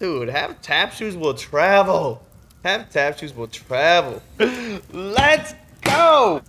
Dude, have tap shoes will travel. Have tap shoes will travel. Let's go.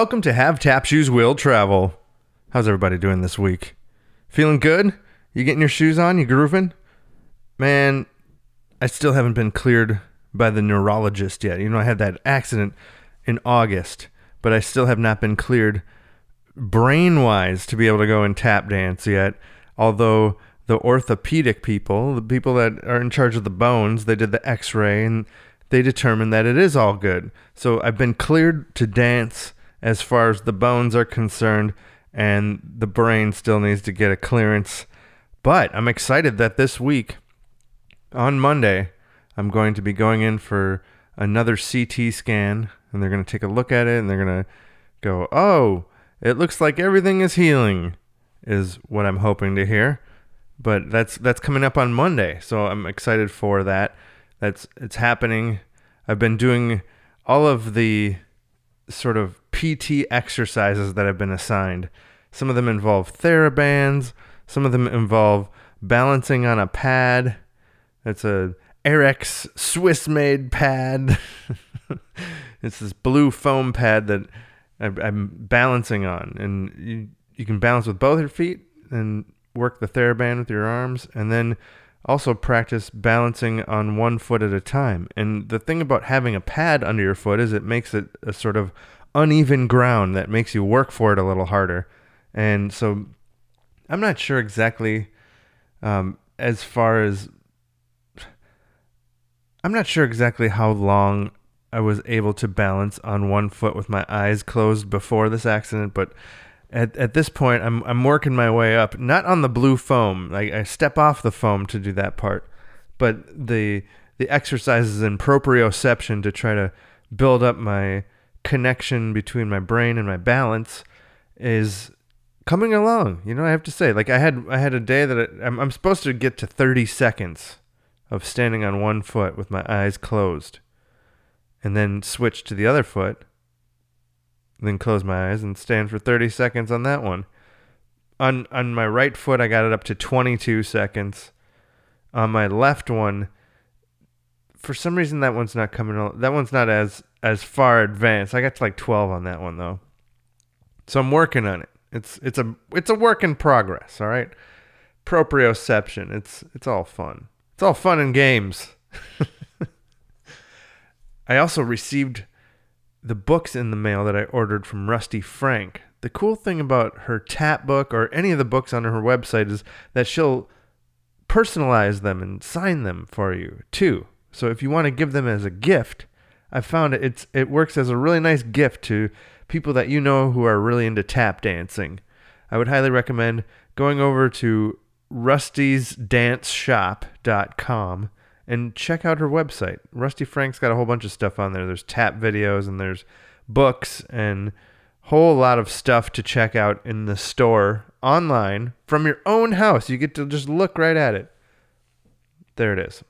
Welcome to Have Tap Shoes Will Travel. How's everybody doing this week? Feeling good? You getting your shoes on? You grooving? Man, I still haven't been cleared by the neurologist yet. You know, I had that accident in August, but I still have not been cleared brain wise to be able to go and tap dance yet. Although the orthopedic people, the people that are in charge of the bones, they did the x ray and they determined that it is all good. So I've been cleared to dance as far as the bones are concerned, and the brain still needs to get a clearance. But I'm excited that this week, on Monday, I'm going to be going in for another CT scan, and they're going to take a look at it, and they're going to go, oh, it looks like everything is healing, is what I'm hoping to hear. But that's that's coming up on Monday, so I'm excited for that that's it's happening. I've been doing all of the sort of PT exercises that I've been assigned. Some of them involve therabands, some of them involve balancing on a pad. It's a Airex Swiss made pad. it's this blue foam pad that I'm balancing on. And you, you can balance with both your feet and work the TheraBand with your arms. And then also practice balancing on one foot at a time. And the thing about having a pad under your foot is it makes it a sort of uneven ground that makes you work for it a little harder. And so I'm not sure exactly um, as far as I'm not sure exactly how long I was able to balance on one foot with my eyes closed before this accident, but at, at this point I'm I'm working my way up, not on the blue foam. Like I step off the foam to do that part, but the the exercises in proprioception to try to build up my connection between my brain and my balance is coming along. You know, I have to say, like I had I had a day that I, I'm I'm supposed to get to 30 seconds of standing on one foot with my eyes closed, and then switch to the other foot then close my eyes and stand for 30 seconds on that one. On on my right foot, I got it up to 22 seconds. On my left one, for some reason that one's not coming. That one's not as as far advanced. I got to like 12 on that one though. So I'm working on it. It's it's a it's a work in progress. All right. Proprioception. It's it's all fun. It's all fun and games. I also received the books in the mail that I ordered from Rusty Frank. The cool thing about her tap book or any of the books on her website is that she'll personalize them and sign them for you too. So if you want to give them as a gift, I found it it's it works as a really nice gift to people that you know who are really into tap dancing. I would highly recommend going over to rustysdanceshop.com and check out her website. Rusty Frank's got a whole bunch of stuff on there. There's tap videos and there's books and whole lot of stuff to check out in the store online from your own house. You get to just look right at it. There it is.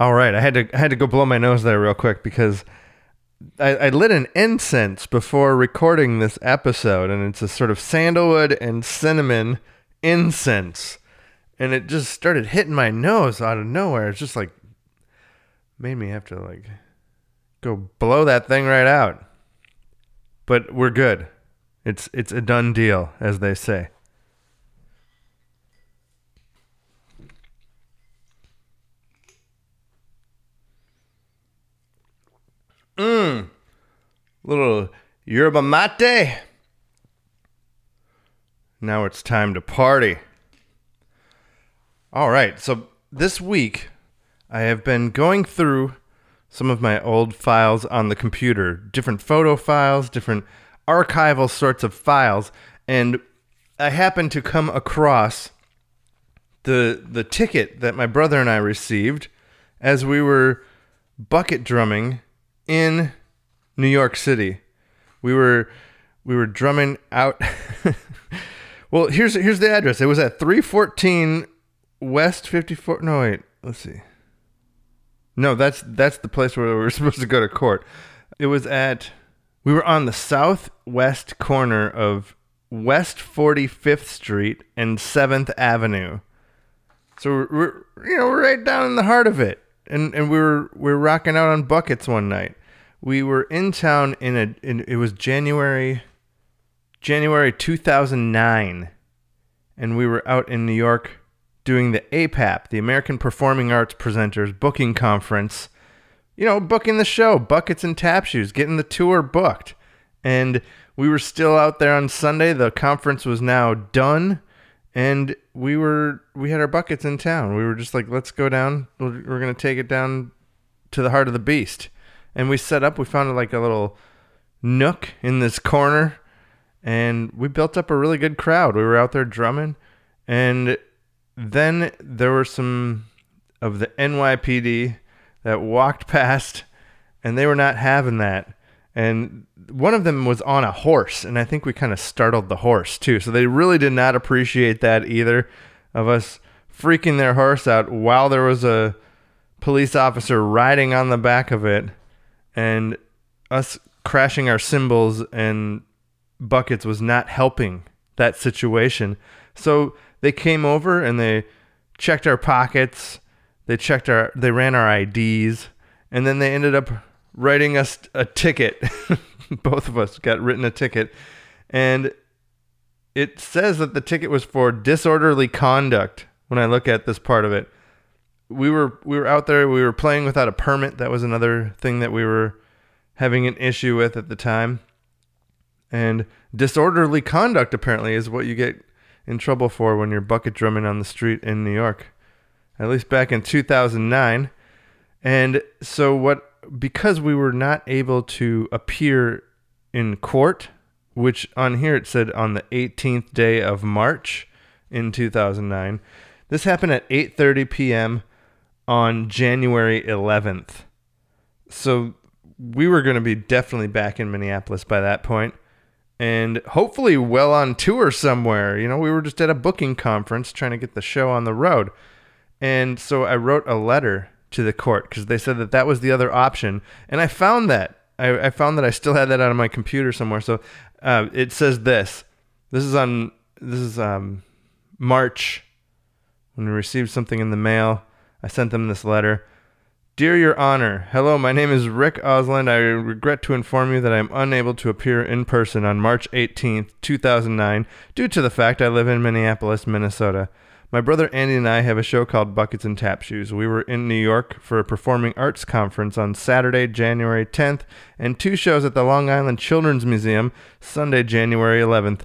All right, I had to I had to go blow my nose there real quick because I, I, lit an incense before recording this episode, and it's a sort of sandalwood and cinnamon incense, and it just started hitting my nose out of nowhere. It's just like made me have to like go blow that thing right out. But we're good. It's it's a done deal, as they say. Mmm. Little yerba mate. Now it's time to party. All right. So this week, I have been going through some of my old files on the computer, different photo files, different archival sorts of files, and I happened to come across the the ticket that my brother and I received as we were bucket drumming in New York City. We were we were drumming out Well, here's here's the address. It was at 314 West 54 No, wait. Let's see. No, that's that's the place where we were supposed to go to court. It was at we were on the southwest corner of West 45th Street and 7th Avenue. So we're, we're you know we're right down in the heart of it, and and we were we were rocking out on buckets one night. We were in town in a in, it was January January 2009, and we were out in New York doing the APAP, the American Performing Arts Presenters Booking Conference. You know, booking the show, buckets and tap shoes, getting the tour booked. And we were still out there on Sunday. The conference was now done, and we were we had our buckets in town. We were just like, let's go down. We're, we're gonna take it down to the heart of the beast. And we set up. We found like a little nook in this corner, and we built up a really good crowd. We were out there drumming, and then there were some of the NYPD that walked past and they were not having that. And one of them was on a horse, and I think we kind of startled the horse too. So they really did not appreciate that either of us freaking their horse out while there was a police officer riding on the back of it and us crashing our cymbals and buckets was not helping that situation. So they came over and they checked our pockets, they checked our they ran our IDs, and then they ended up writing us a ticket. Both of us got written a ticket. And it says that the ticket was for disorderly conduct when I look at this part of it. We were we were out there, we were playing without a permit. That was another thing that we were having an issue with at the time. And disorderly conduct apparently is what you get in trouble for when you're bucket drumming on the street in New York. At least back in 2009. And so what because we were not able to appear in court, which on here it said on the 18th day of March in 2009. This happened at 8:30 p.m. on January 11th. So we were going to be definitely back in Minneapolis by that point and hopefully well on tour somewhere. You know, we were just at a booking conference trying to get the show on the road. And so I wrote a letter to the court because they said that that was the other option. And I found that. I, I found that I still had that on my computer somewhere. So uh, it says this. This is on, this is um, March when we received something in the mail. I sent them this letter. Dear Your Honor, hello, my name is Rick Ausland. I regret to inform you that I am unable to appear in person on March 18th, 2009, due to the fact I live in Minneapolis, Minnesota. My brother Andy and I have a show called Buckets and Tap Shoes. We were in New York for a performing arts conference on Saturday, January 10th, and two shows at the Long Island Children's Museum Sunday, January 11th.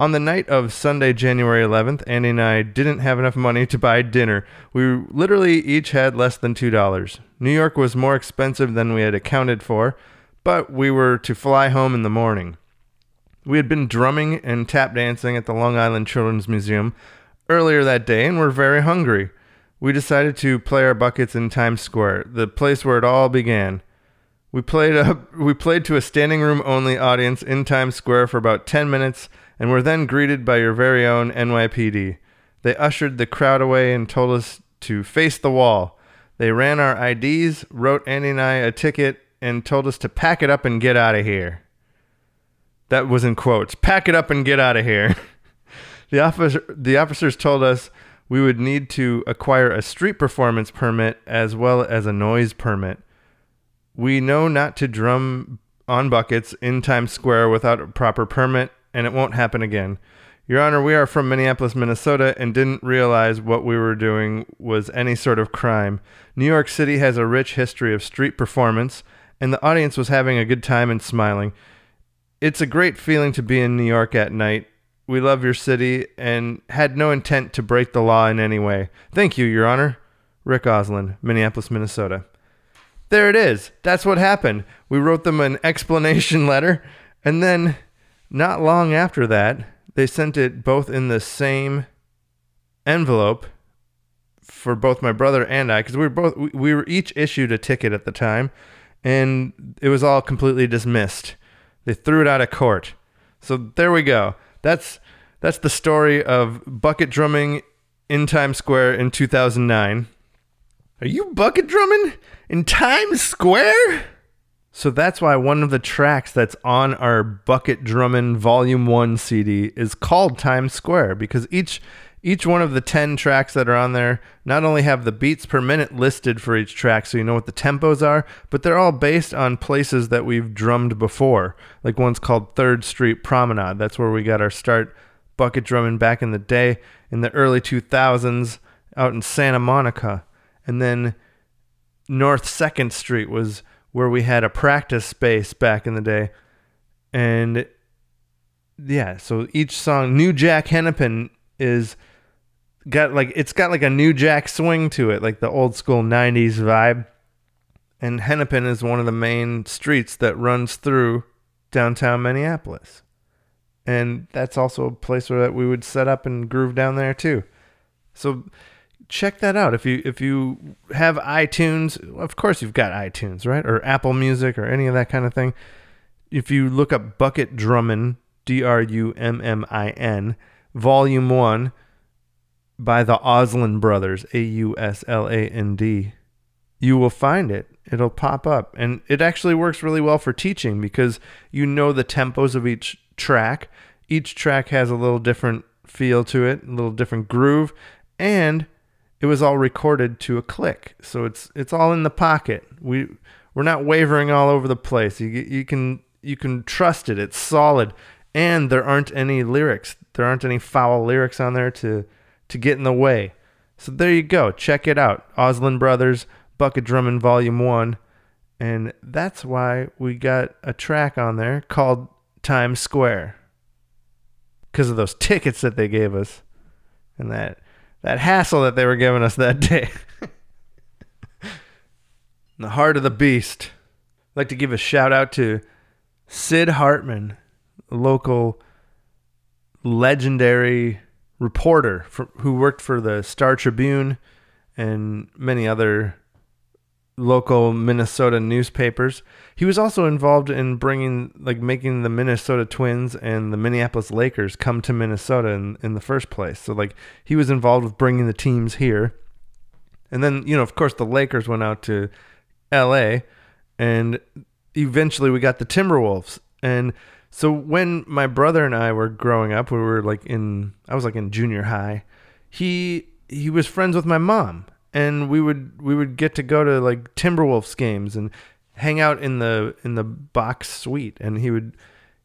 On the night of Sunday, January 11th, Andy and I didn't have enough money to buy dinner. We literally each had less than $2. New York was more expensive than we had accounted for, but we were to fly home in the morning. We had been drumming and tap dancing at the Long Island Children's Museum earlier that day and were very hungry. We decided to play our buckets in Times Square, the place where it all began. We played a, we played to a standing room only audience in Times Square for about 10 minutes and were then greeted by your very own NYPD. They ushered the crowd away and told us to face the wall. They ran our IDs, wrote Andy and I a ticket, and told us to pack it up and get out of here. That was in quotes. Pack it up and get out of here. the officer the officers told us we would need to acquire a street performance permit as well as a noise permit. We know not to drum on buckets in Times Square without a proper permit, and it won't happen again. Your Honor, we are from Minneapolis, Minnesota, and didn't realize what we were doing was any sort of crime. New York City has a rich history of street performance, and the audience was having a good time and smiling. It's a great feeling to be in New York at night. We love your city and had no intent to break the law in any way. Thank you, Your Honor. Rick Ausland, Minneapolis, Minnesota. There it is. That's what happened. We wrote them an explanation letter, and then not long after that, they sent it both in the same envelope for both my brother and I, because we were both we, we were each issued a ticket at the time, and it was all completely dismissed. They threw it out of court. So there we go. That's that's the story of bucket drumming in Times Square in 2009. Are you bucket drumming in Times Square? So that's why one of the tracks that's on our Bucket Drumming Volume 1 CD is called Times Square because each each one of the 10 tracks that are on there not only have the beats per minute listed for each track so you know what the tempos are, but they're all based on places that we've drummed before. Like one's called 3rd Street Promenade. That's where we got our start bucket drumming back in the day in the early 2000s out in Santa Monica. And then North 2nd Street was where we had a practice space back in the day. And yeah, so each song, New Jack Hennepin is got like it's got like a New Jack swing to it, like the old school 90s vibe. And Hennepin is one of the main streets that runs through downtown Minneapolis. And that's also a place where that we would set up and groove down there too. So check that out. If you if you have iTunes, of course you've got iTunes, right? Or Apple Music or any of that kind of thing. If you look up Bucket Drummin, D R U M M I N, Volume 1 by the Ausland Brothers, A U S L A N D, you will find it. It'll pop up. And it actually works really well for teaching because you know the tempos of each track. Each track has a little different feel to it, a little different groove, and it was all recorded to a click. So it's it's all in the pocket. We we're not wavering all over the place. You you can you can trust it. It's solid, and there aren't any lyrics. There aren't any foul lyrics on there to to get in the way. So there you go. Check it out. Ausland Brothers Bucket Drumming Volume 1. And that's why we got a track on there called Times Square. Because of those tickets that they gave us. And that that hassle that they were giving us that day. the heart of the beast. I'd like to give a shout out to Sid Hartman, local legendary reporter for, who worked for the Star Tribune and many other local Minnesota newspapers. He was also involved in bringing, like, making the Minnesota Twins and the Minneapolis Lakers come to Minnesota in, in the first place. So, like, he was involved with bringing the teams here. And then, you know, of course, the Lakers went out to LA and eventually we got the Timberwolves. And so when my brother and I were growing up, we were like in, I was like in junior high. He he was friends with my mom, and we would we would get to go to like Timberwolves games and hang out in the in the box suite. And he would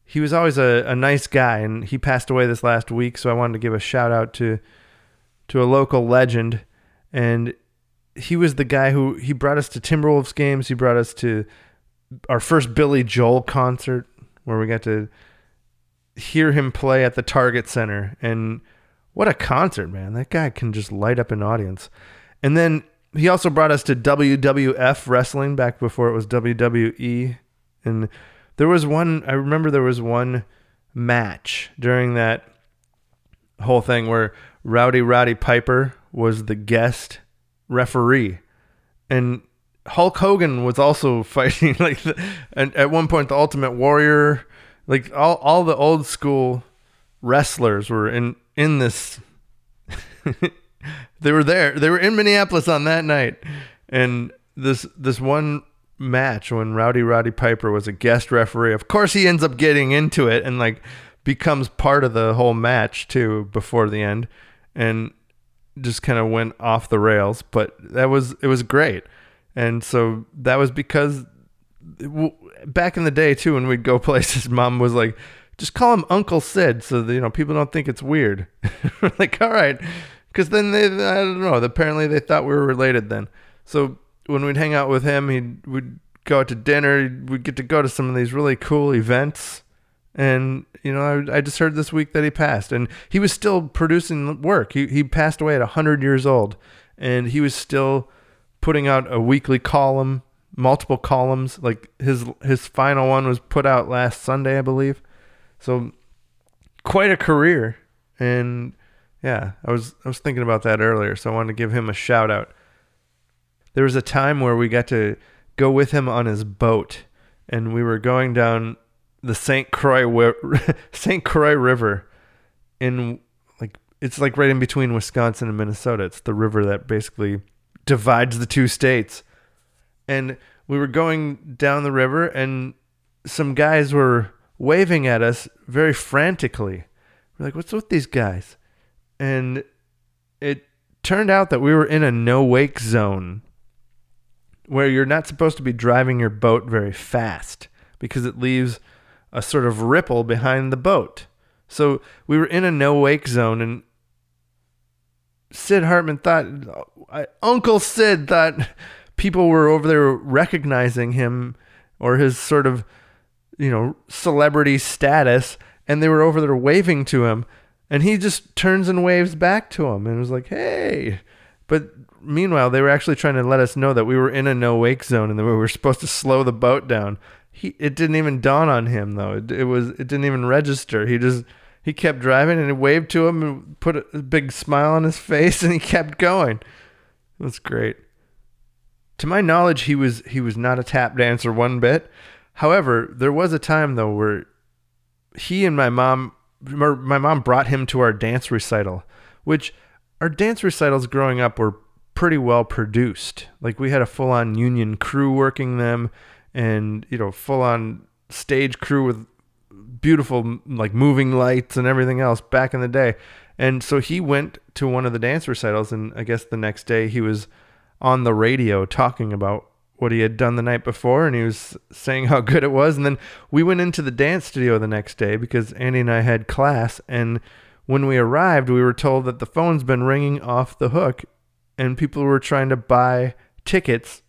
he was always a, a nice guy. And he passed away this last week so I wanted to give a shout out to to a local legend. And he was the guy who he brought us to Timberwolves games. He brought us to our first Billy Joel concert where we got to hear him play at the Target Center and what a concert man that guy can just light up an audience and then he also brought us to WWF wrestling back before it was WWE. And there was one, I remember there was one match during that whole thing where Rowdy Roddy Piper was the guest referee. And Hulk Hogan was also fighting like the, and at one point the Ultimate Warrior, like all all the old school wrestlers were in in this they were there. They were in Minneapolis on that night, and this this one match when Rowdy Roddy Piper was a guest referee. Of course, he ends up getting into it and like becomes part of the whole match too before the end, and just kind of went off the rails. But that was it was great, and so that was because back in the day too, when we'd go places, mom was like, "Just call him Uncle Sid," so that, you know people don't think it's weird. Like, all right, because then they, I don't know. Apparently, they thought we were related then. So when we'd hang out with him, he'd would go out to dinner. We'd get to go to some of these really cool events. And you know, I, I just heard this week that he passed, and he was still producing work. He he passed away at hundred years old, and he was still putting out a weekly column, multiple columns. Like his his final one was put out last Sunday, I believe. So quite a career, and yeah, I was I was thinking about that earlier, so I wanted to give him a shout out. There was a time where we got to go with him on his boat, and we were going down the St. Croix St. Croix River in like it's like right in between Wisconsin and Minnesota. It's the river that basically divides the two states. And we were going down the river and some guys were waving at us very frantically. We're like, "What's with these guys?" And it turned out that we were in a no wake zone where you're not supposed to be driving your boat very fast because it leaves a sort of ripple behind the boat. So we were in a no wake zone, and Sid Hartman thought, Uncle Sid thought people were over there recognizing him or his sort of, you know, celebrity status, and they were over there waving to him. And he just turns and waves back to him and was like, hey. But meanwhile, they were actually trying to let us know that we were in a no wake zone and that we were supposed to slow the boat down. He, it didn't even dawn on him though. It, it was, it didn't even register. He just, he kept driving and he waved to him and put a big smile on his face and he kept going. Was great. To my knowledge, he was he was not a tap dancer one bit. However, there was a time though where he and my mom my mom brought him to our dance recital, which our dance recitals growing up were pretty well produced. Like we had a full on union crew working them and, you know, full on stage crew with beautiful like moving lights and everything else back in the day. And so he went to one of the dance recitals and I guess the next day he was on the radio talking about what he had done the night before and he was saying how good it was. And then we went into the dance studio the next day because Andy and I had class and when we arrived we were told that the phone's been ringing off the hook and people were trying to buy tickets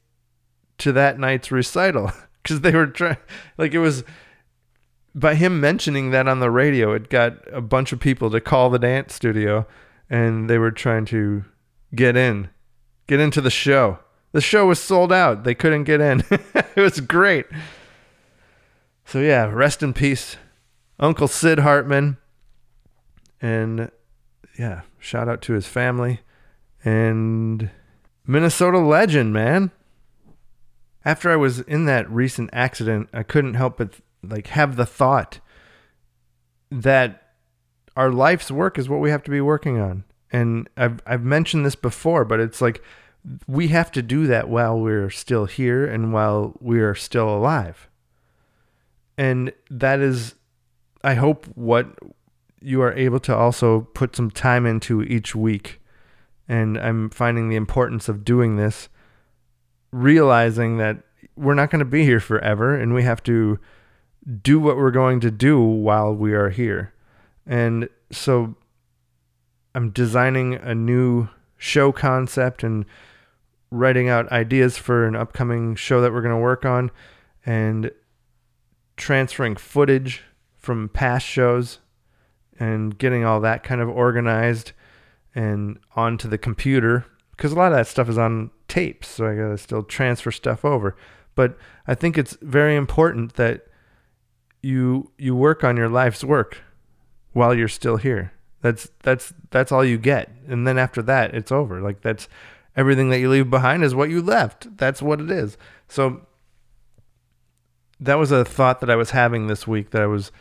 to that night's recital because they were trying like it was by him mentioning that on the radio it got a bunch of people to call the dance studio and they were trying to get in get into the show the show was sold out. They couldn't get in. it was great. So yeah, rest in peace, Uncle Sid Hartman. And yeah, shout out to his family and Minnesota legend, man. After I was in that recent accident, I couldn't help but like have the thought that our life's work is what we have to be working on. And I've I've mentioned this before, but it's like we have to do that while we're still here and while we are still alive. And that is, I hope, what you are able to also put some time into each week. And I'm finding the importance of doing this, realizing that we're not going to be here forever and we have to do what we're going to do while we are here. And so I'm designing a new show concept and writing out ideas for an upcoming show that we're going to work on and transferring footage from past shows and getting all that kind of organized and onto the computer because a lot of that stuff is on tapes so i got to still transfer stuff over but i think it's very important that you you work on your life's work while you're still here that's that's that's all you get and then after that it's over like that's everything that you leave behind is what you left. That's what it is. So that was a thought that I was having this week that I was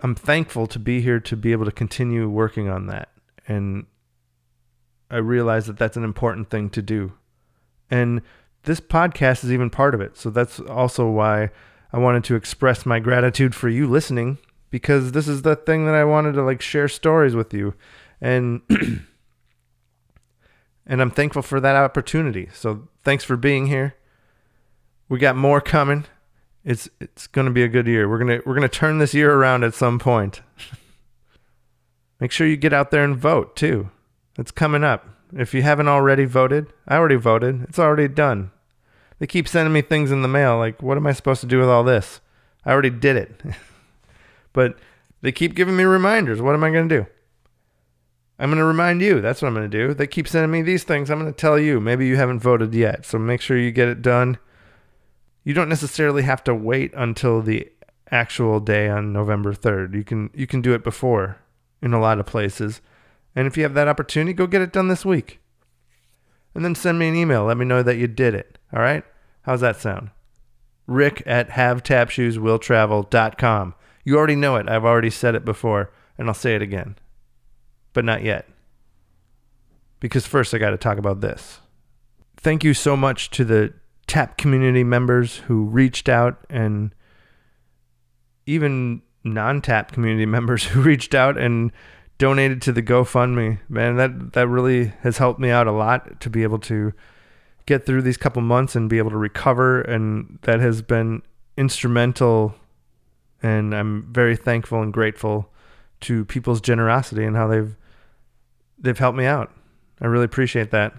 I'm thankful to be here to be able to continue working on that. And I realize that that's an important thing to do. And this podcast is even part of it. So that's also why I wanted to express my gratitude for you listening because this is the thing that I wanted to like share stories with you. And and I'm thankful for that opportunity. So thanks for being here. We got more coming. It's it's going to be a good year. We're going to we're going to turn this year around at some point. Make sure you get out there and vote too. It's coming up. If you haven't already voted, I already voted. It's already done. They keep sending me things in the mail like what am I supposed to do with all this? I already did it. but they keep giving me reminders. What am I going to do? I'm going to remind you. That's what I'm going to do. They keep sending me these things. I'm going to tell you. Maybe you haven't voted yet. So make sure you get it done. You don't necessarily have to wait until the actual day on November 3rd. You can you can do it before in a lot of places. And if you have that opportunity, go get it done this week. And then send me an email. Let me know that you did it. All right? How's that sound? Rick at havetapshoeswilltravel.com. You already know it. I've already said it before, and I'll say it again but not yet. Because first, I got to talk about this. Thank you so much to the TAP community members who reached out and even non TAP community members who reached out and donated to the GoFundMe. Man, that, that really has helped me out a lot to be able to get through these couple months and be able to recover. And that has been instrumental. And I'm very thankful and grateful to people's generosity and how they've they've helped me out. I really appreciate that.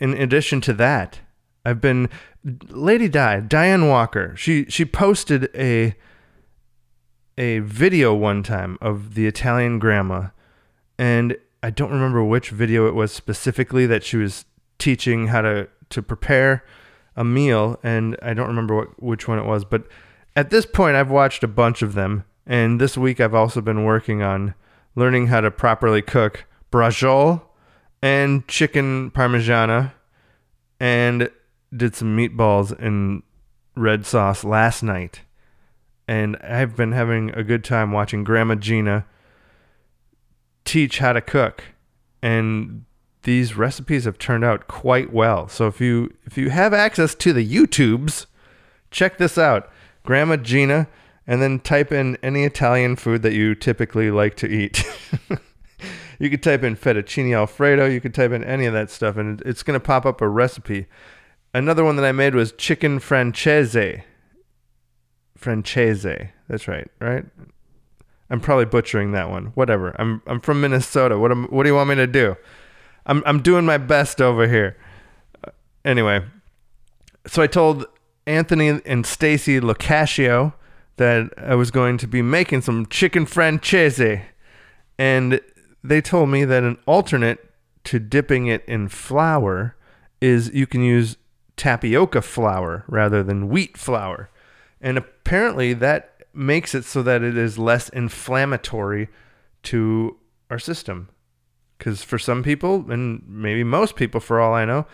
In addition to that, I've been Lady Di, Dianne Walker. She she posted a a video one time of the Italian grandma and I don't remember which video it was specifically that she was teaching how to to prepare a meal and I don't remember what which one it was, but at this point I've watched a bunch of them and this week I've also been working on learning how to properly cook braciole and chicken parmigiana and did some meatballs in red sauce last night. And I've been having a good time watching Grandma Gina teach how to cook. And these recipes have turned out quite well. So if you if you have access to the YouTubes, check this out. Grandma Gina and then type in any Italian food that you typically like to eat. you could type in fettuccine alfredo, you could type in any of that stuff, and it's going to pop up a recipe. Another one that I made was chicken francese. Francese. That's right, right? I'm probably butchering that one. Whatever. I'm I'm from Minnesota. What am, what do you want me to do? I'm I'm doing my best over here. Anyway, so I told Anthony and Stacy Locascio that I was going to be making some chicken francese. And they told me that an alternate to dipping it in flour is you can use tapioca flour rather than wheat flour. And apparently that makes it so that it is less inflammatory to our system. Because for some people, and maybe most people for all I know,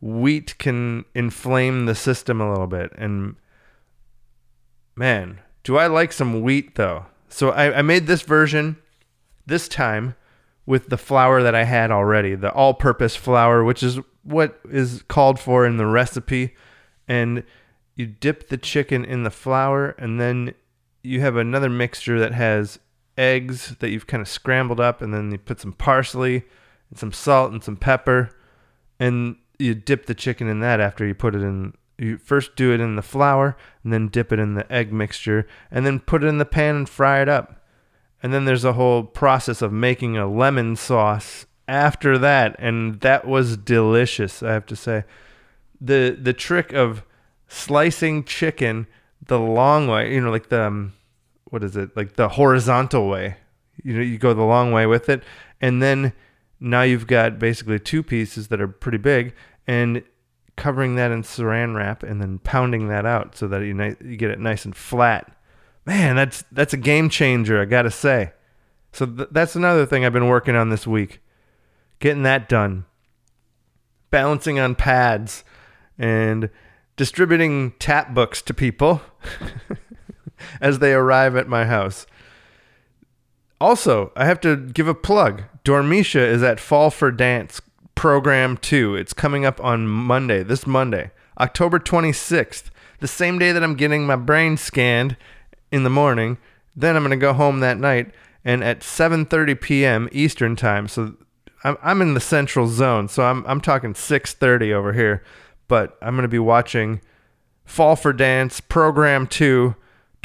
wheat can inflame the system a little bit. And man, do I like some wheat though? So I, I made this version this time with the flour that I had already, the all purpose flour, which is what is called for in the recipe. And you dip the chicken in the flour, and then you have another mixture that has eggs that you've kind of scrambled up, and then you put some parsley and some salt and some pepper, and you dip the chicken in that after you put it in you first do it in the flour and then dip it in the egg mixture and then put it in the pan and fry it up. And then there's a whole process of making a lemon sauce after that and that was delicious, I have to say. The the trick of slicing chicken the long way, you know, like the um, what is it? Like the horizontal way. You know, you go the long way with it and then now you've got basically two pieces that are pretty big and covering that in saran wrap and then pounding that out so that you, ni- you get it nice and flat. Man, that's that's a game changer, I gotta say. So th- that's another thing I've been working on this week, getting that done. Balancing on pads and distributing tap books to people as they arrive at my house. Also, I have to give a plug. Dormeshia is at Fall for Dance Program 2. It's coming up on Monday, this Monday, October 26th, the same day that I'm getting my brain scanned in the morning. Then I'm going to go home that night and at 7:30 p.m. Eastern Time. So I'm I'm in the central zone. So I'm I'm talking 6:30 over here, but I'm going to be watching Fall for Dance, Program 2,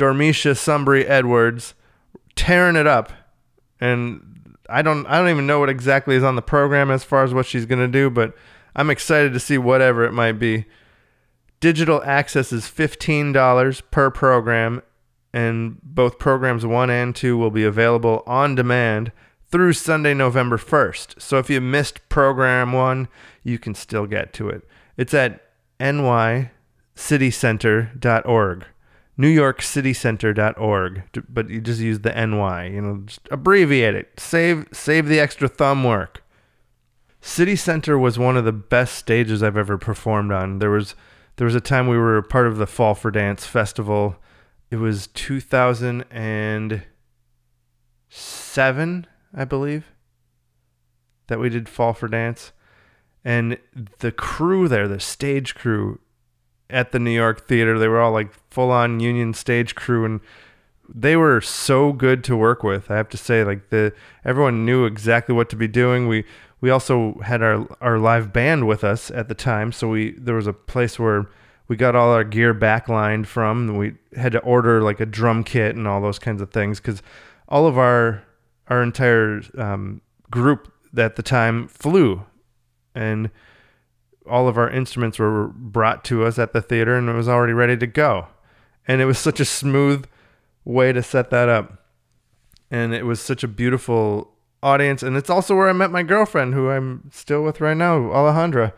Dormeshia Sumbry Edwards, tearing it up. And I don't I don't even know what exactly is on the program as far as what she's gonna do, but I'm excited to see whatever it might be. Digital access is $15 per program, and both programs one and two will be available on demand through Sunday, November 1st. So if you missed program one, you can still get to it. It's at nycitycenter.org. NewYorkCityCenter.org, but you just use the NY, you know, just abbreviate it. Save save the extra thumb work. City Center was one of the best stages I've ever performed on. There was there was a time we were part of the Fall for Dance festival. It was 2007, I believe, that we did Fall for Dance. And the crew there, the stage crew at the New York Theater, they were all like full on union stage crew and they were so good to work with. I have to say, like the everyone knew exactly what to be doing. We we also had our our live band with us at the time, so we there was a place where we got all our gear backlined from. We had to order like a drum kit and all those kinds of things because all of our our entire um, group at the time flew, and all of our instruments were brought to us at the theater, and it was already ready to go. And it was such a smooth way to set that up, and it was such a beautiful audience, and it's also where I met my girlfriend, who I'm still with right now, Alejandra.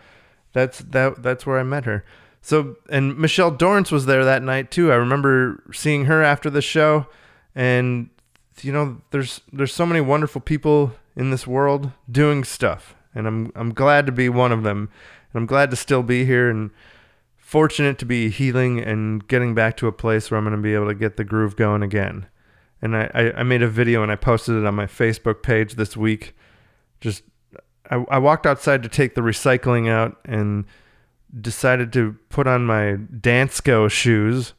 That's that. That's where I met her. So, and Michelle Dorrance was there that night too. I remember seeing her after the show, and you know, there's there's so many wonderful people in this world doing stuff, and I'm I'm glad to be one of them, and I'm glad to still be here and fortunate to be healing and getting back to a place where I'm going to be able to get the groove going again and I, I, made a video and I posted it on my Facebook page this week. Just I, I walked outside to take the recycling out and decided to put on my Dansko shoes,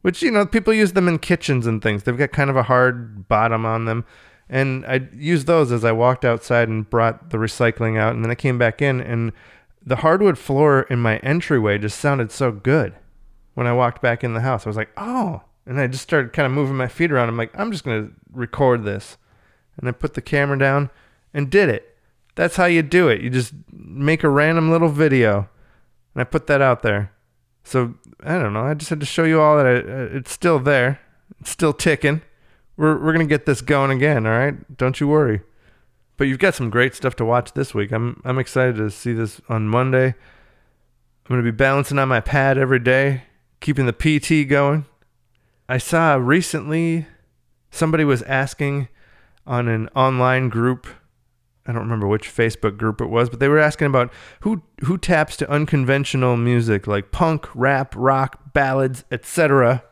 which you know people use them in kitchens and things. They've got kind of a hard bottom on them, and I used those as I walked outside and brought the recycling out, and then I came back in and the hardwood floor in my entryway just sounded so good when I walked back in the house. I was like, oh and I just started kind of moving my feet around. I'm like, I'm just going to record this. And I put the camera down and did it. That's how you do it. You just make a random little video. And I put that out there. So, I don't know. I just had to show you all that I, uh, it's still there. It's still ticking. We're, we're going to get this going again, all right? Don't you worry. But you've got some great stuff to watch this week. I'm, I'm excited to see this on Monday. I'm going to be balancing on my pad every day, keeping the PT going. I saw recently somebody was asking on an online group. I don't remember which Facebook group it was, but they were asking about who who taps to unconventional music like punk, rap, rock, ballads, etc.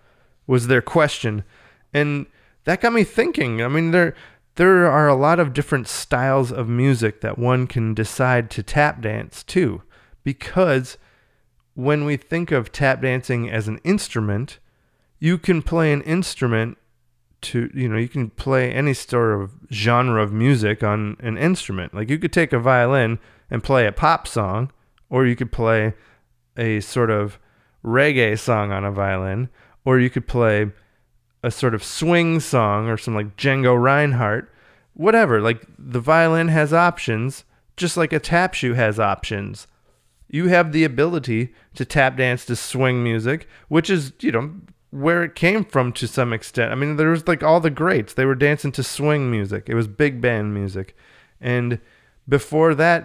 was their question. And that got me thinking. I mean, there there are a lot of different styles of music that one can decide to tap dance to because when we think of tap dancing as an instrument, you can play an instrument to you know you can play any sort of genre of music on an instrument. Like you could take a violin and play a pop song or you could play a sort of reggae song on a violin or you could play a sort of swing song or some like Django Reinhardt whatever like the violin has options just like a tap shoe has options you have the ability to tap dance to swing music which is you know where it came from to some extent. I mean, there was like all the greats. They were dancing to swing music. It was big band music. And before that,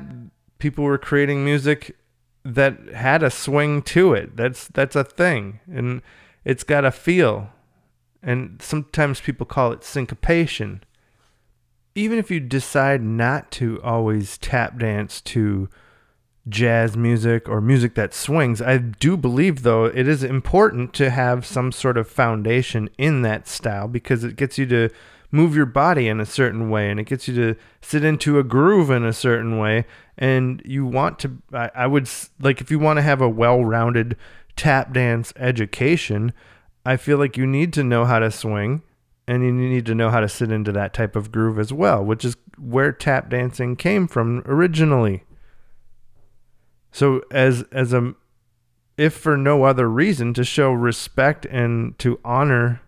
people were creating music that had a swing to it. That's that's a thing. And it's got a feel. And sometimes people call it syncopation. Even if you decide not to always tap dance to jazz music or music that swings. I do believe, though, it is important to have some sort of foundation in that style because it gets you to move your body in a certain way and it gets you to sit into a groove in a certain way. And you want to, I, I would like, if you want to have a well rounded tap dance education, I feel like you need to know how to swing and you need to know how to sit into that type of groove as well, which is where tap dancing came from originally. So as as a if for no other reason to show respect and to honor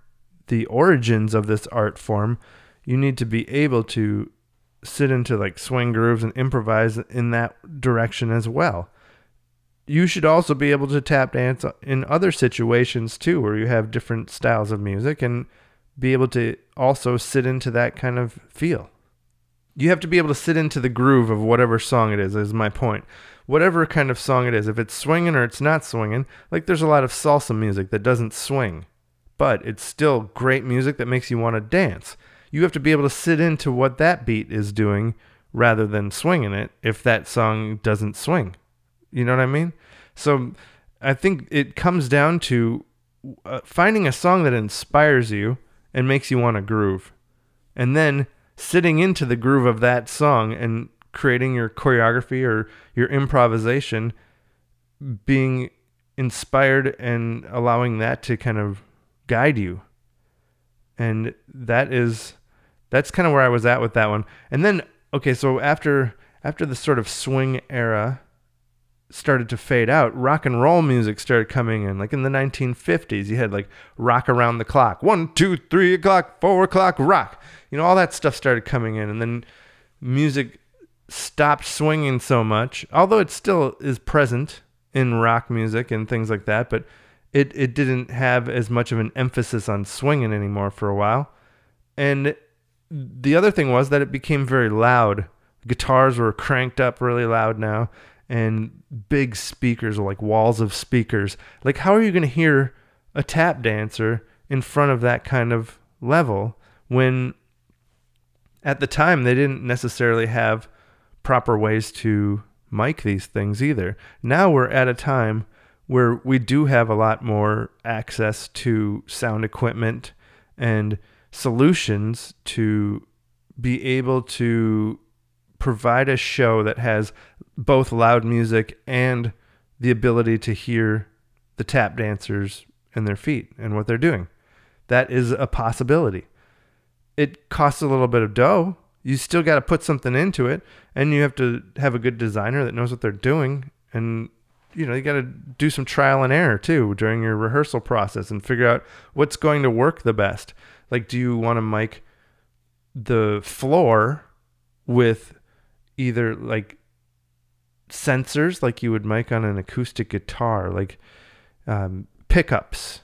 the origins of this art form, you need to be able to sit into like swing grooves and improvise in that direction as well. You should also be able to tap dance in other situations too, where you have different styles of music and be able to also sit into that kind of feel. You have to be able to sit into the groove of whatever song it is, is my point. Whatever kind of song it is, if it's swinging or it's not swinging, like there's a lot of salsa music that doesn't swing, but it's still great music that makes you want to dance you have to be able to sit into what that beat is doing rather than swinging it if that song doesn't swing. You know what I mean? So I think it comes down to uh, finding a song that inspires you and makes you want to groove. And then sitting into the groove of that song and creating your choreography or your improvisation being inspired and allowing that to kind of guide you. And that is that's kind of where I was at with that one. And then okay, so after after the sort of swing era started to fade out, rock and roll music started coming in. Like in the 1950s, you had like rock around the clock, one, two, three o'clock, four o'clock, rock. You know, all that stuff started coming in, and then music stopped swinging so much, although it still is present in rock music and things like that, but it, it didn't have as much of an emphasis on swinging anymore for a while. And the other thing was that it became very loud. Guitars were cranked up really loud now, and big speakers, or like walls of speakers. Like, how are you going to hear a tap dancer in front of that kind of level when at the time they didn't necessarily have proper ways to mic these things either? Now we're at a time where we do have a lot more access to sound equipment and solutions to be able to provide a show that has both loud music and the ability to hear the tap dancers and their feet and what they're doing. That is a possibility. It costs a little bit of dough. You still got to put something into it, and you have to have a good designer that knows what they're doing. And you know, you got to do some trial and error too during your rehearsal process and figure out what's going to work the best. Like, do you want to mic the floor with either like sensors, like you would mic on an acoustic guitar, like um, pickups?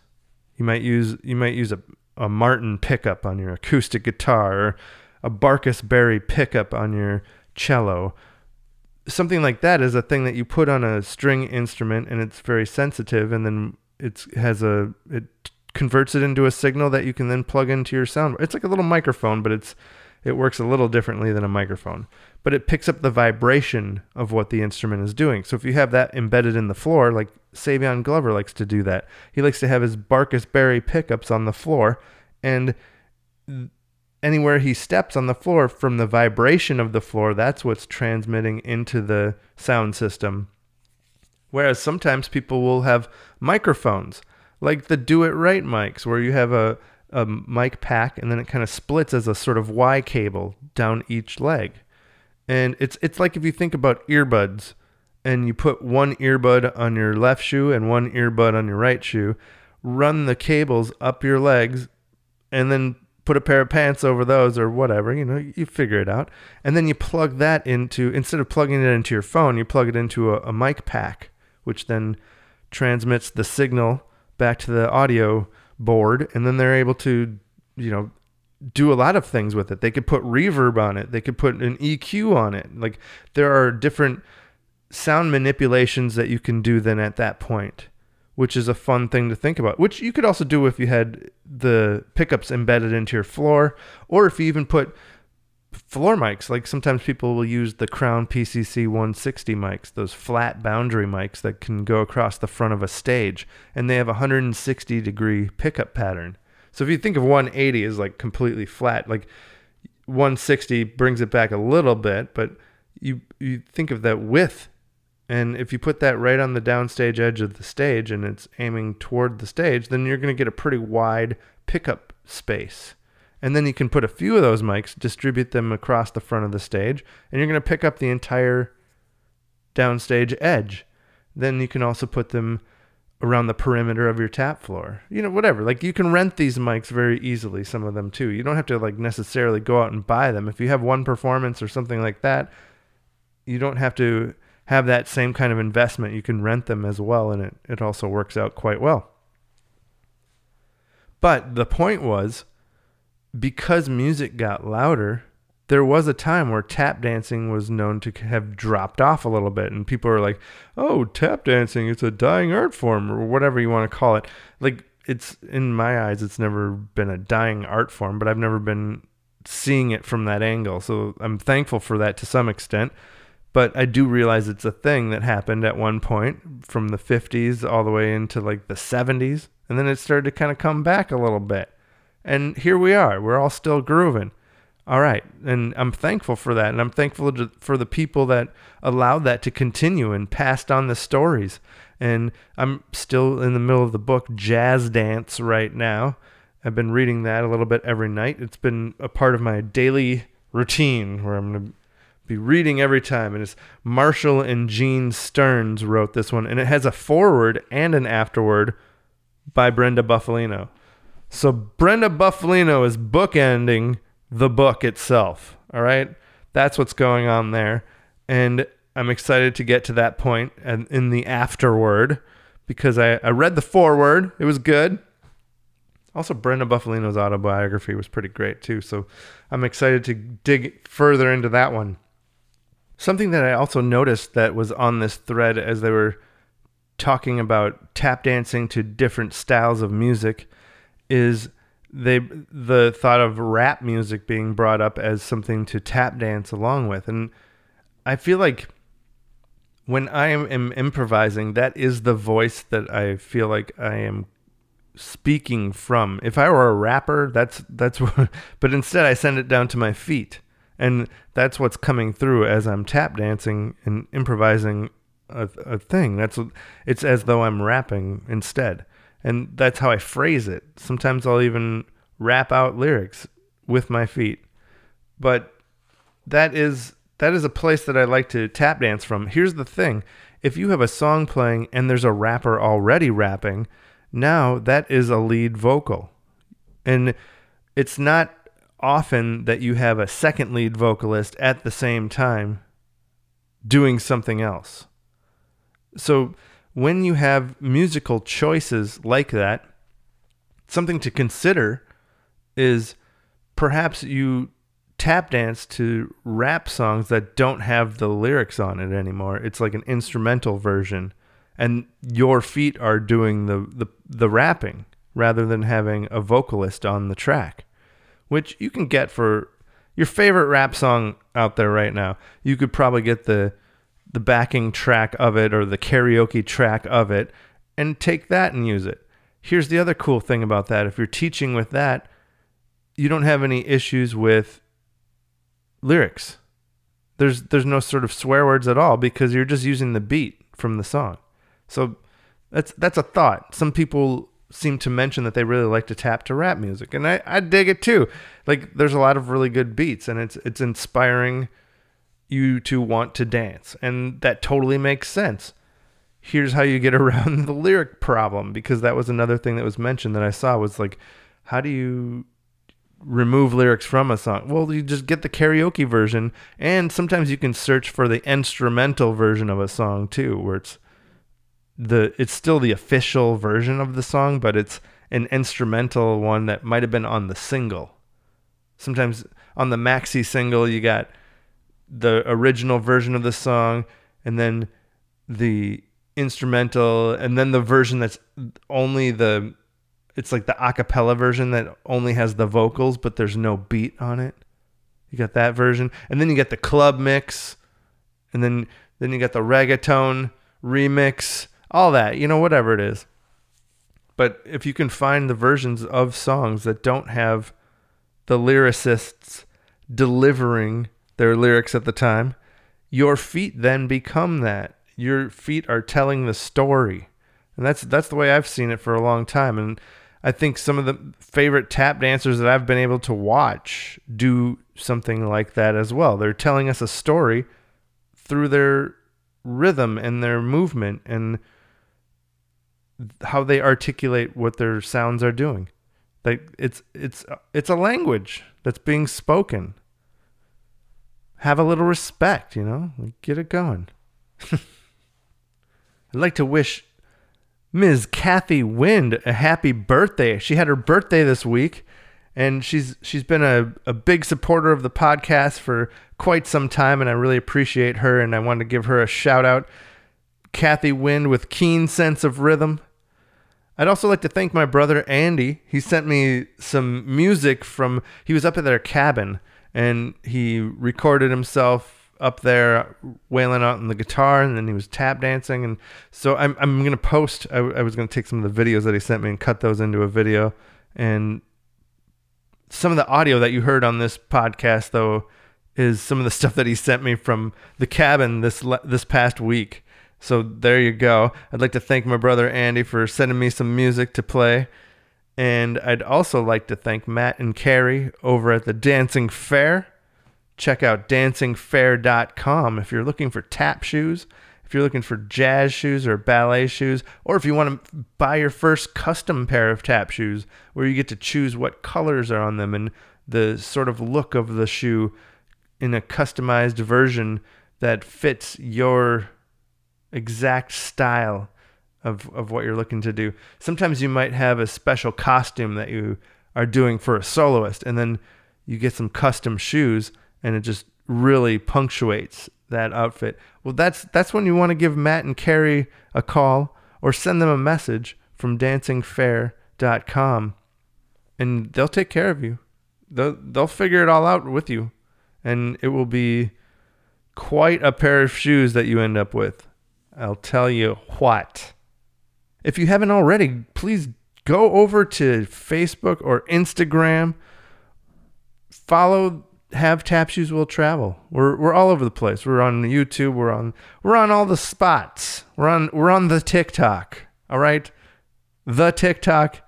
You might use you might use a, a Martin pickup on your acoustic guitar, or a Barcus Berry pickup on your cello. Something like that is a thing that you put on a string instrument, and it's very sensitive, and then it has a it converts it into a signal that you can then plug into your sound. It's like a little microphone, but it's it works a little differently than a microphone. But it picks up the vibration of what the instrument is doing. So if you have that embedded in the floor, like Savion Glover likes to do that. He likes to have his Barcus Berry pickups on the floor and anywhere he steps on the floor from the vibration of the floor, that's what's transmitting into the sound system. Whereas sometimes people will have microphones like the do it right mics where you have a, a mic pack and then it kind of splits as a sort of Y cable down each leg. And it's it's like if you think about earbuds and you put one earbud on your left shoe and one earbud on your right shoe, run the cables up your legs and then put a pair of pants over those or whatever, you know, you figure it out. And then you plug that into instead of plugging it into your phone, you plug it into a, a mic pack, which then transmits the signal back to the audio board and then they're able to you know do a lot of things with it they could put reverb on it they could put an eq on it like there are different sound manipulations that you can do then at that point which is a fun thing to think about which you could also do if you had the pickups embedded into your floor or if you even put floor mics. Like sometimes people will use the Crown PCC 160 mics, those flat boundary mics that can go across the front of a stage, and they have a 160 degree pickup pattern. So if you think of 180 as like completely flat, like 160 brings it back a little bit, but you you think of that width and if you put that right on the downstage edge of the stage and it's aiming toward the stage, then you're going to get a pretty wide pickup space. And then you can put a few of those mics, distribute them across the front of the stage, and you're going to pick up the entire downstage edge. Then you can also put them around the perimeter of your tap floor. You know, whatever. Like you can rent these mics very easily, some of them too. You don't have to like necessarily go out and buy them. If you have one performance or something like that, you don't have to have that same kind of investment. You can rent them as well and it, it also works out quite well. But the point was because music got louder, there was a time where tap dancing was known to have dropped off a little bit and people are like oh tap dancing it's a dying art form or whatever you want to call it. Like it's in my eyes it's never been a dying art form but i've never been seeing it from that angle so i'm thankful for that to some extent. But i do realize it's a thing that happened at one point from the 50s all the way into like the 70s and then it started to kind of come back a little bit. And here we are we're all still grooving all right. And I'm thankful for that. And I'm thankful to, for the people that allowed that to continue and passed on the stories. And I'm still in the middle of the book Jazz Dance right now. I've been reading that a little bit every night. It's been a part of my daily routine where I'm going to be reading every time. And it's Marshall and Jean Stearns wrote this one. And it has a foreword and an afterword by Brenda Bufalino. So Brenda Bufalino is bookending the book itself. All right. That's what's going on there. And I'm excited to get to that point and in the afterword because I, I read the foreword. It was good. Also, Brenda Bufalino's autobiography was pretty great too. So I'm excited to dig further into that one. Something that I also noticed that was on this thread as they were talking about tap dancing to different styles of music is they the thought of rap music being brought up as something to tap dance along with. And i feel like when i am, am improvising that is the voice that i feel like i am speaking from. If i were a rapper that's that's what but instead i send it down to my feet. And that's what's coming through as i'm tap dancing and improvising a, a thing. That's it's as though i'm rapping instead and that's how I phrase it. Sometimes I'll even rap out lyrics with my feet. But that is that is a place that I like to tap dance from. Here's the thing. If you have a song playing and there's a rapper already rapping, now that is a lead vocal. And it's not often that you have a second lead vocalist at the same time doing something else. So when you have musical choices like that, something to consider is perhaps you tap dance to rap songs that don't have the lyrics on it anymore. It's like an instrumental version and your feet are doing the the, the rapping rather than having a vocalist on the track, which you can get for your favorite rap song out there right now. You could probably get the the backing track of it or the karaoke track of it and take that and use it. Here's the other cool thing about that. If you're teaching with that, you don't have any issues with lyrics. There's there's no sort of swear words at all because you're just using the beat from the song. So that's that's a thought. Some people seem to mention that they really like to tap to rap music, and I, I dig it too. Like there's a lot of really good beats, and it's it's inspiring you to want to dance. And that totally makes sense. Here's how you get around the lyric problem because that was another thing that was mentioned that I saw was like how do you remove lyrics from a song? Well, you just get the karaoke version and sometimes you can search for the instrumental version of a song too where it's the it's still the official version of the song, but it's an instrumental one that might have been on the single. Sometimes on the maxi single you got the original version of the song and then the instrumental and then the version that's only the it's like the acapella version that only has the vocals but there's no beat on it. You got that version and then you get the club mix and then then you got the reggaeton remix, all that, you know whatever it is. But if you can find the versions of songs that don't have the lyricists delivering their lyrics at the time, your feet then become that. Your feet are telling the story. And that's that's the way I've seen it for a long time and I think some of the favorite tap dancers that I've been able to watch do something like that as well. They're telling us a story through their rhythm and their movement and how they articulate what their sounds are doing. Like it's it's it's a language that's being spoken. Have a little respect, you know? Get it going. I'd like to wish Ms. Kathy Wind a happy birthday. She had her birthday this week and she's she's been a, a big supporter of the podcast for quite some time and I really appreciate her and I want to give her a shout out. Kathy Wind with keen sense of rhythm. I'd also like to thank my brother Andy. He sent me some music from he was up at their cabin and he recorded himself up there wailing out on the guitar and then he was tap dancing and so I'm I'm gonna post I, I was gonna take some of the videos that he sent me and cut those into a video and some of the audio that you heard on this podcast though is some of the stuff that he sent me from the cabin this this past week so there you go. I'd like to thank my brother Andy for sending me some music to play. And I'd also like to thank Matt and Carrie over at the Dancing Fair. Check out dancingfair.com if you're looking for tap shoes, if you're looking for jazz shoes or ballet shoes, or if you want to buy your first custom pair of tap shoes where you get to choose what colors are on them and the sort of look of the shoe in a customized version that fits your exact style of, of what you're looking to do. Sometimes you might have a special costume that you are doing for a soloist, and then you get some custom shoes, and it just really punctuates that outfit. Well, that's that's when you want to give Matt and Carrie a call or send them a message from dancingfair.com, and they'll take care of you. They'll they'll figure it all out with you, and it will be quite a pair of shoes that you end up with. I'll tell you what. If you haven't already, please go over to Facebook or Instagram. Follow Have Tap Shoes Will Travel. We're we're all over the place. We're on YouTube. We're on we're on all the spots. We're on we're on the TikTok. All right, the TikTok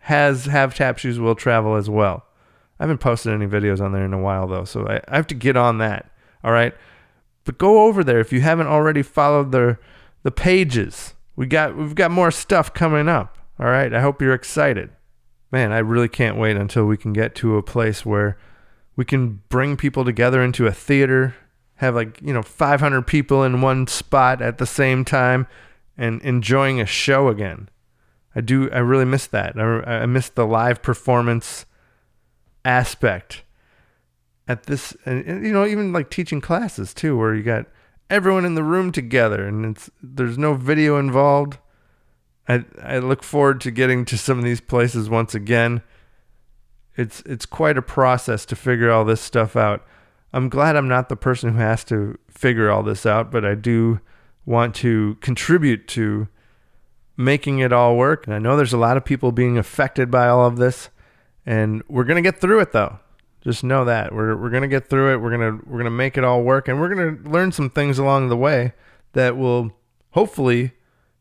has Have Tap Shoes Will Travel as well. I haven't posted any videos on there in a while though, so I, I have to get on that. All right. But go over there if you haven't already followed the the pages. We got we've got more stuff coming up. All right. I hope you're excited. Man, I really can't wait until we can get to a place where we can bring people together into a theater, have like, you know, 500 people in one spot at the same time and enjoying a show again. I do I really miss that. I, I miss the live performance aspect at this and, and, you know even like teaching classes too where you got everyone in the room together and it's there's no video involved. I i look forward to getting to some of these places once again. It's it's quite a process to figure all this stuff out. I'm glad i'm not the person who has to figure all this out but i do want to contribute to making it all work. And i know there's a lot of people being affected by all of this and we're going to get through it though just know that we're we're gonna get through it. We're gonna we're gonna make it all work, and we're gonna learn some things along the way that will hopefully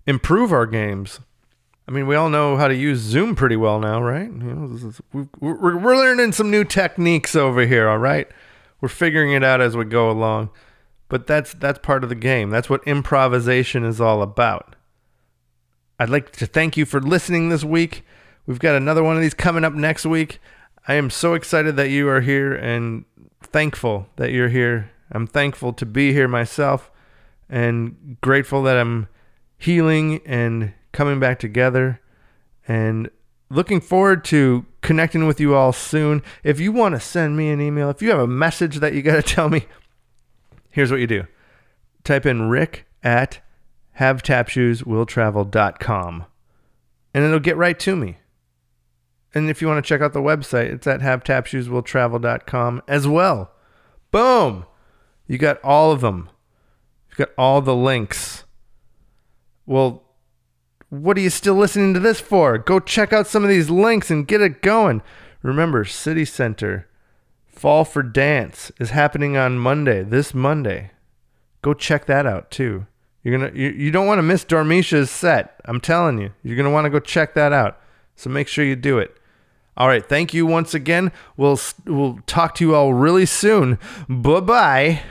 improve our games. I mean, we all know how to use Zoom pretty well now, right? You know, we're, we're learning some new techniques over here. All right, we're figuring it out as we go along, but that's that's part of the game. That's what improvisation is all about. I'd like to thank you for listening this week. We've got another one of these coming up next week. I am so excited that you are here and thankful that you're here. I'm thankful to be here myself and grateful that I'm healing and coming back together and looking forward to connecting with you all soon. If you want to send me an email, if you have a message that you got to tell me, here's what you do type in rick at havetapshoeswilltravel.com and it'll get right to me. And if you want to check out the website, it's at havetapshoeswilltravel.com as well. Boom! You got all of them. You've got all the links. Well, what are you still listening to this for? Go check out some of these links and get it going. Remember, City Center Fall for Dance is happening on Monday, this Monday. Go check that out too. You're gonna you, you don't want to miss Dormeshia's set. I'm telling you. You're gonna want to go check that out. So make sure you do it. All right, thank you once again. We'll we'll talk to you all really soon. Bye-bye.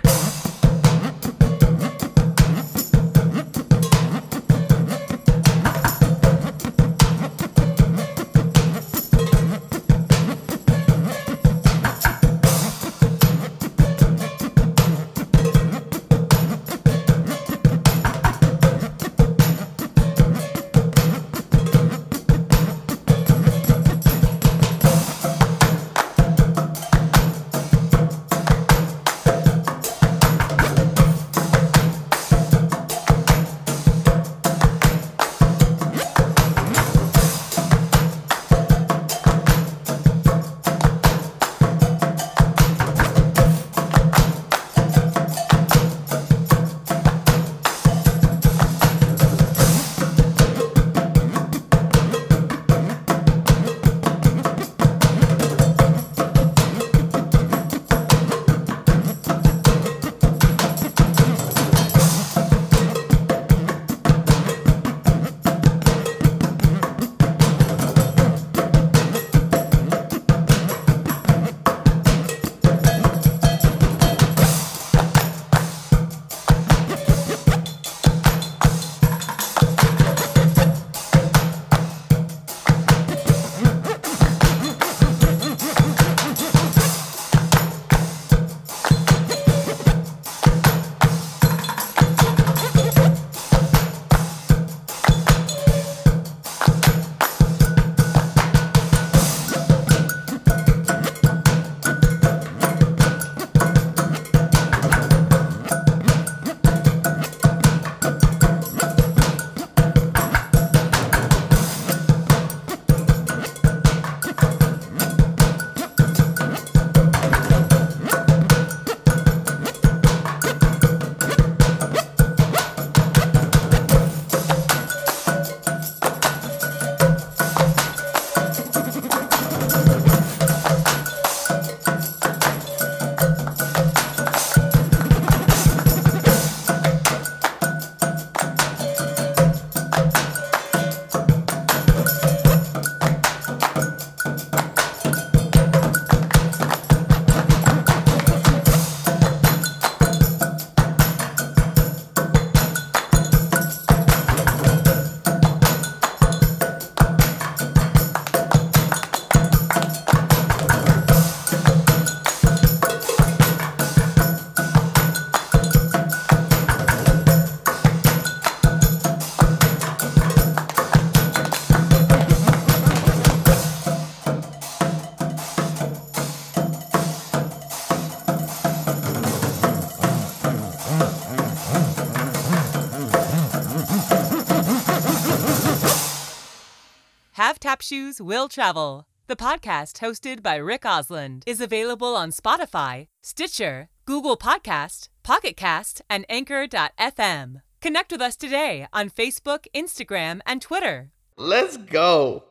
Tap Shoes Will Travel. The podcast, hosted by Rick Ausland, is available on Spotify, Stitcher, Google Podcast, Pocket Cast, and Anchor.fm. Connect with us today on Facebook, Instagram, and Twitter. Let's go.